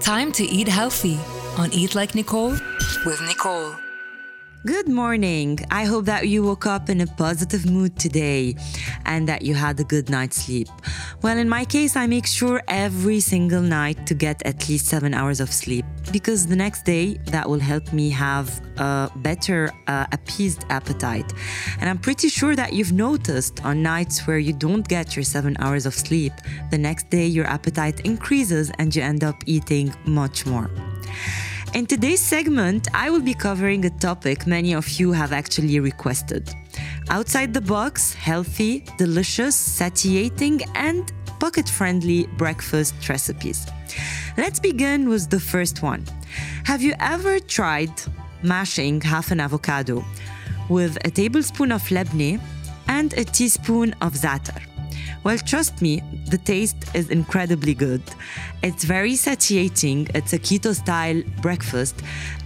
Time to eat healthy on Eat Like Nicole with Nicole. Good morning. I hope that you woke up in a positive mood today and that you had a good night's sleep. Well, in my case, I make sure every single night to get at least seven hours of sleep because the next day that will help me have a better uh, appeased appetite. And I'm pretty sure that you've noticed on nights where you don't get your seven hours of sleep, the next day your appetite increases and you end up eating much more. In today's segment, I will be covering a topic many of you have actually requested. Outside the box, healthy, delicious, satiating, and pocket friendly breakfast recipes. Let's begin with the first one. Have you ever tried mashing half an avocado with a tablespoon of lebne and a teaspoon of za'atar? Well, trust me, the taste is incredibly good. It's very satiating, it's a keto style breakfast,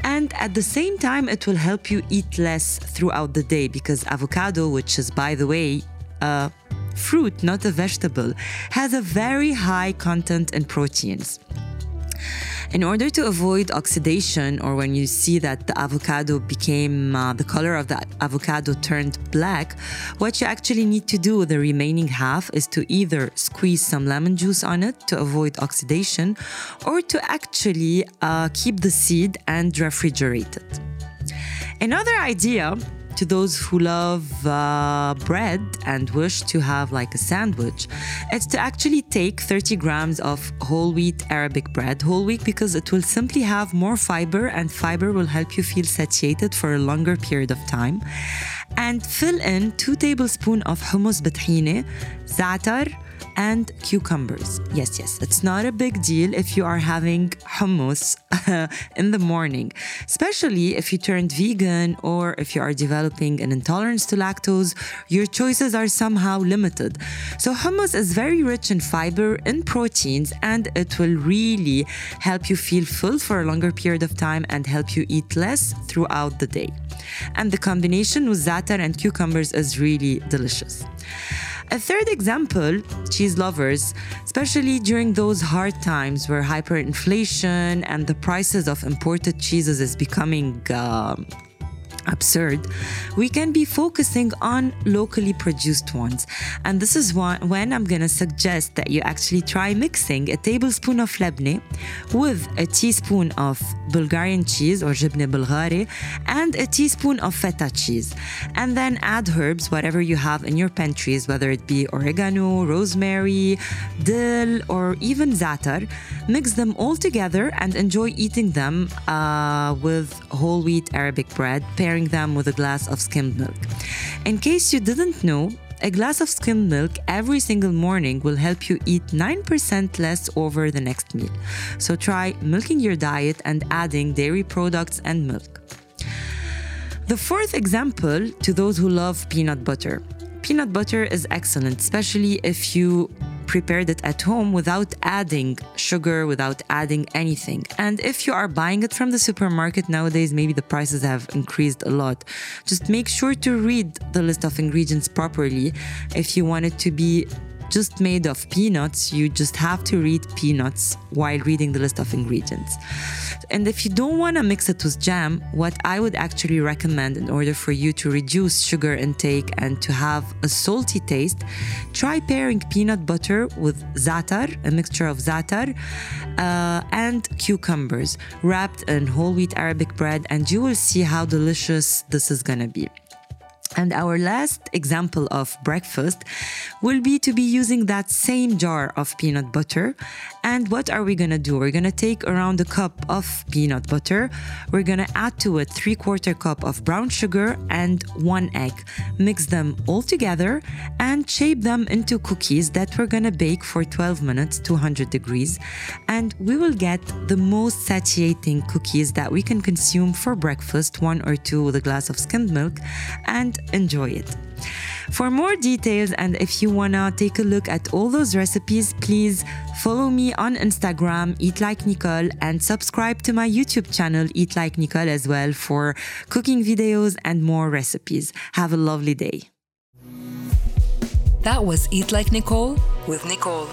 and at the same time, it will help you eat less throughout the day because avocado, which is, by the way, a fruit, not a vegetable, has a very high content in proteins. In order to avoid oxidation, or when you see that the avocado became uh, the color of the avocado turned black, what you actually need to do with the remaining half is to either squeeze some lemon juice on it to avoid oxidation, or to actually uh, keep the seed and refrigerate it. Another idea to those who love uh, bread and wish to have like a sandwich, it's to actually take 30 grams of whole wheat Arabic bread. Whole wheat because it will simply have more fiber, and fiber will help you feel satiated for a longer period of time. And fill in two tablespoons of hummus batahine, za'atar, and cucumbers. Yes, yes, it's not a big deal if you are having hummus uh, in the morning, especially if you turned vegan or if you are developing an intolerance to lactose, your choices are somehow limited. So, hummus is very rich in fiber, and proteins, and it will really help you feel full for a longer period of time and help you eat less throughout the day. And the combination with za'atar and cucumbers is really delicious. A third example, cheese lovers, especially during those hard times where hyperinflation and the prices of imported cheeses is becoming uh, absurd, we can be focusing on locally produced ones. And this is one, when I'm gonna suggest that you actually try mixing a tablespoon of lebne with a teaspoon of Bulgarian cheese or jibne bulgari and a teaspoon of feta cheese. And then add herbs, whatever you have in your pantries, whether it be oregano, rosemary, dill, or even za'atar. Mix them all together and enjoy eating them uh, with whole wheat Arabic bread. Pairing them with a glass of skimmed milk. In case you didn't know, a glass of skimmed milk every single morning will help you eat 9% less over the next meal. So try milking your diet and adding dairy products and milk. The fourth example to those who love peanut butter. Peanut butter is excellent, especially if you prepared it at home without adding sugar, without adding anything. And if you are buying it from the supermarket nowadays, maybe the prices have increased a lot. Just make sure to read the list of ingredients properly. If you want it to be just made of peanuts, you just have to read peanuts while reading the list of ingredients. And if you don't want to mix it with jam, what I would actually recommend in order for you to reduce sugar intake and to have a salty taste, try pairing peanut butter with za'atar, a mixture of za'atar, uh, and cucumbers wrapped in whole wheat Arabic bread, and you will see how delicious this is gonna be. And our last example of breakfast will be to be using that same jar of peanut butter. And what are we gonna do? We're gonna take around a cup of peanut butter. We're gonna add to it three quarter cup of brown sugar and one egg. Mix them all together and shape them into cookies that we're gonna bake for 12 minutes, 200 degrees. And we will get the most satiating cookies that we can consume for breakfast, one or two with a glass of skimmed milk. And enjoy it. For more details and if you wanna take a look at all those recipes, please follow me on Instagram, Eat Like Nicole, and subscribe to my YouTube channel, Eat Like Nicole, as well for cooking videos and more recipes. Have a lovely day. That was Eat Like Nicole with Nicole.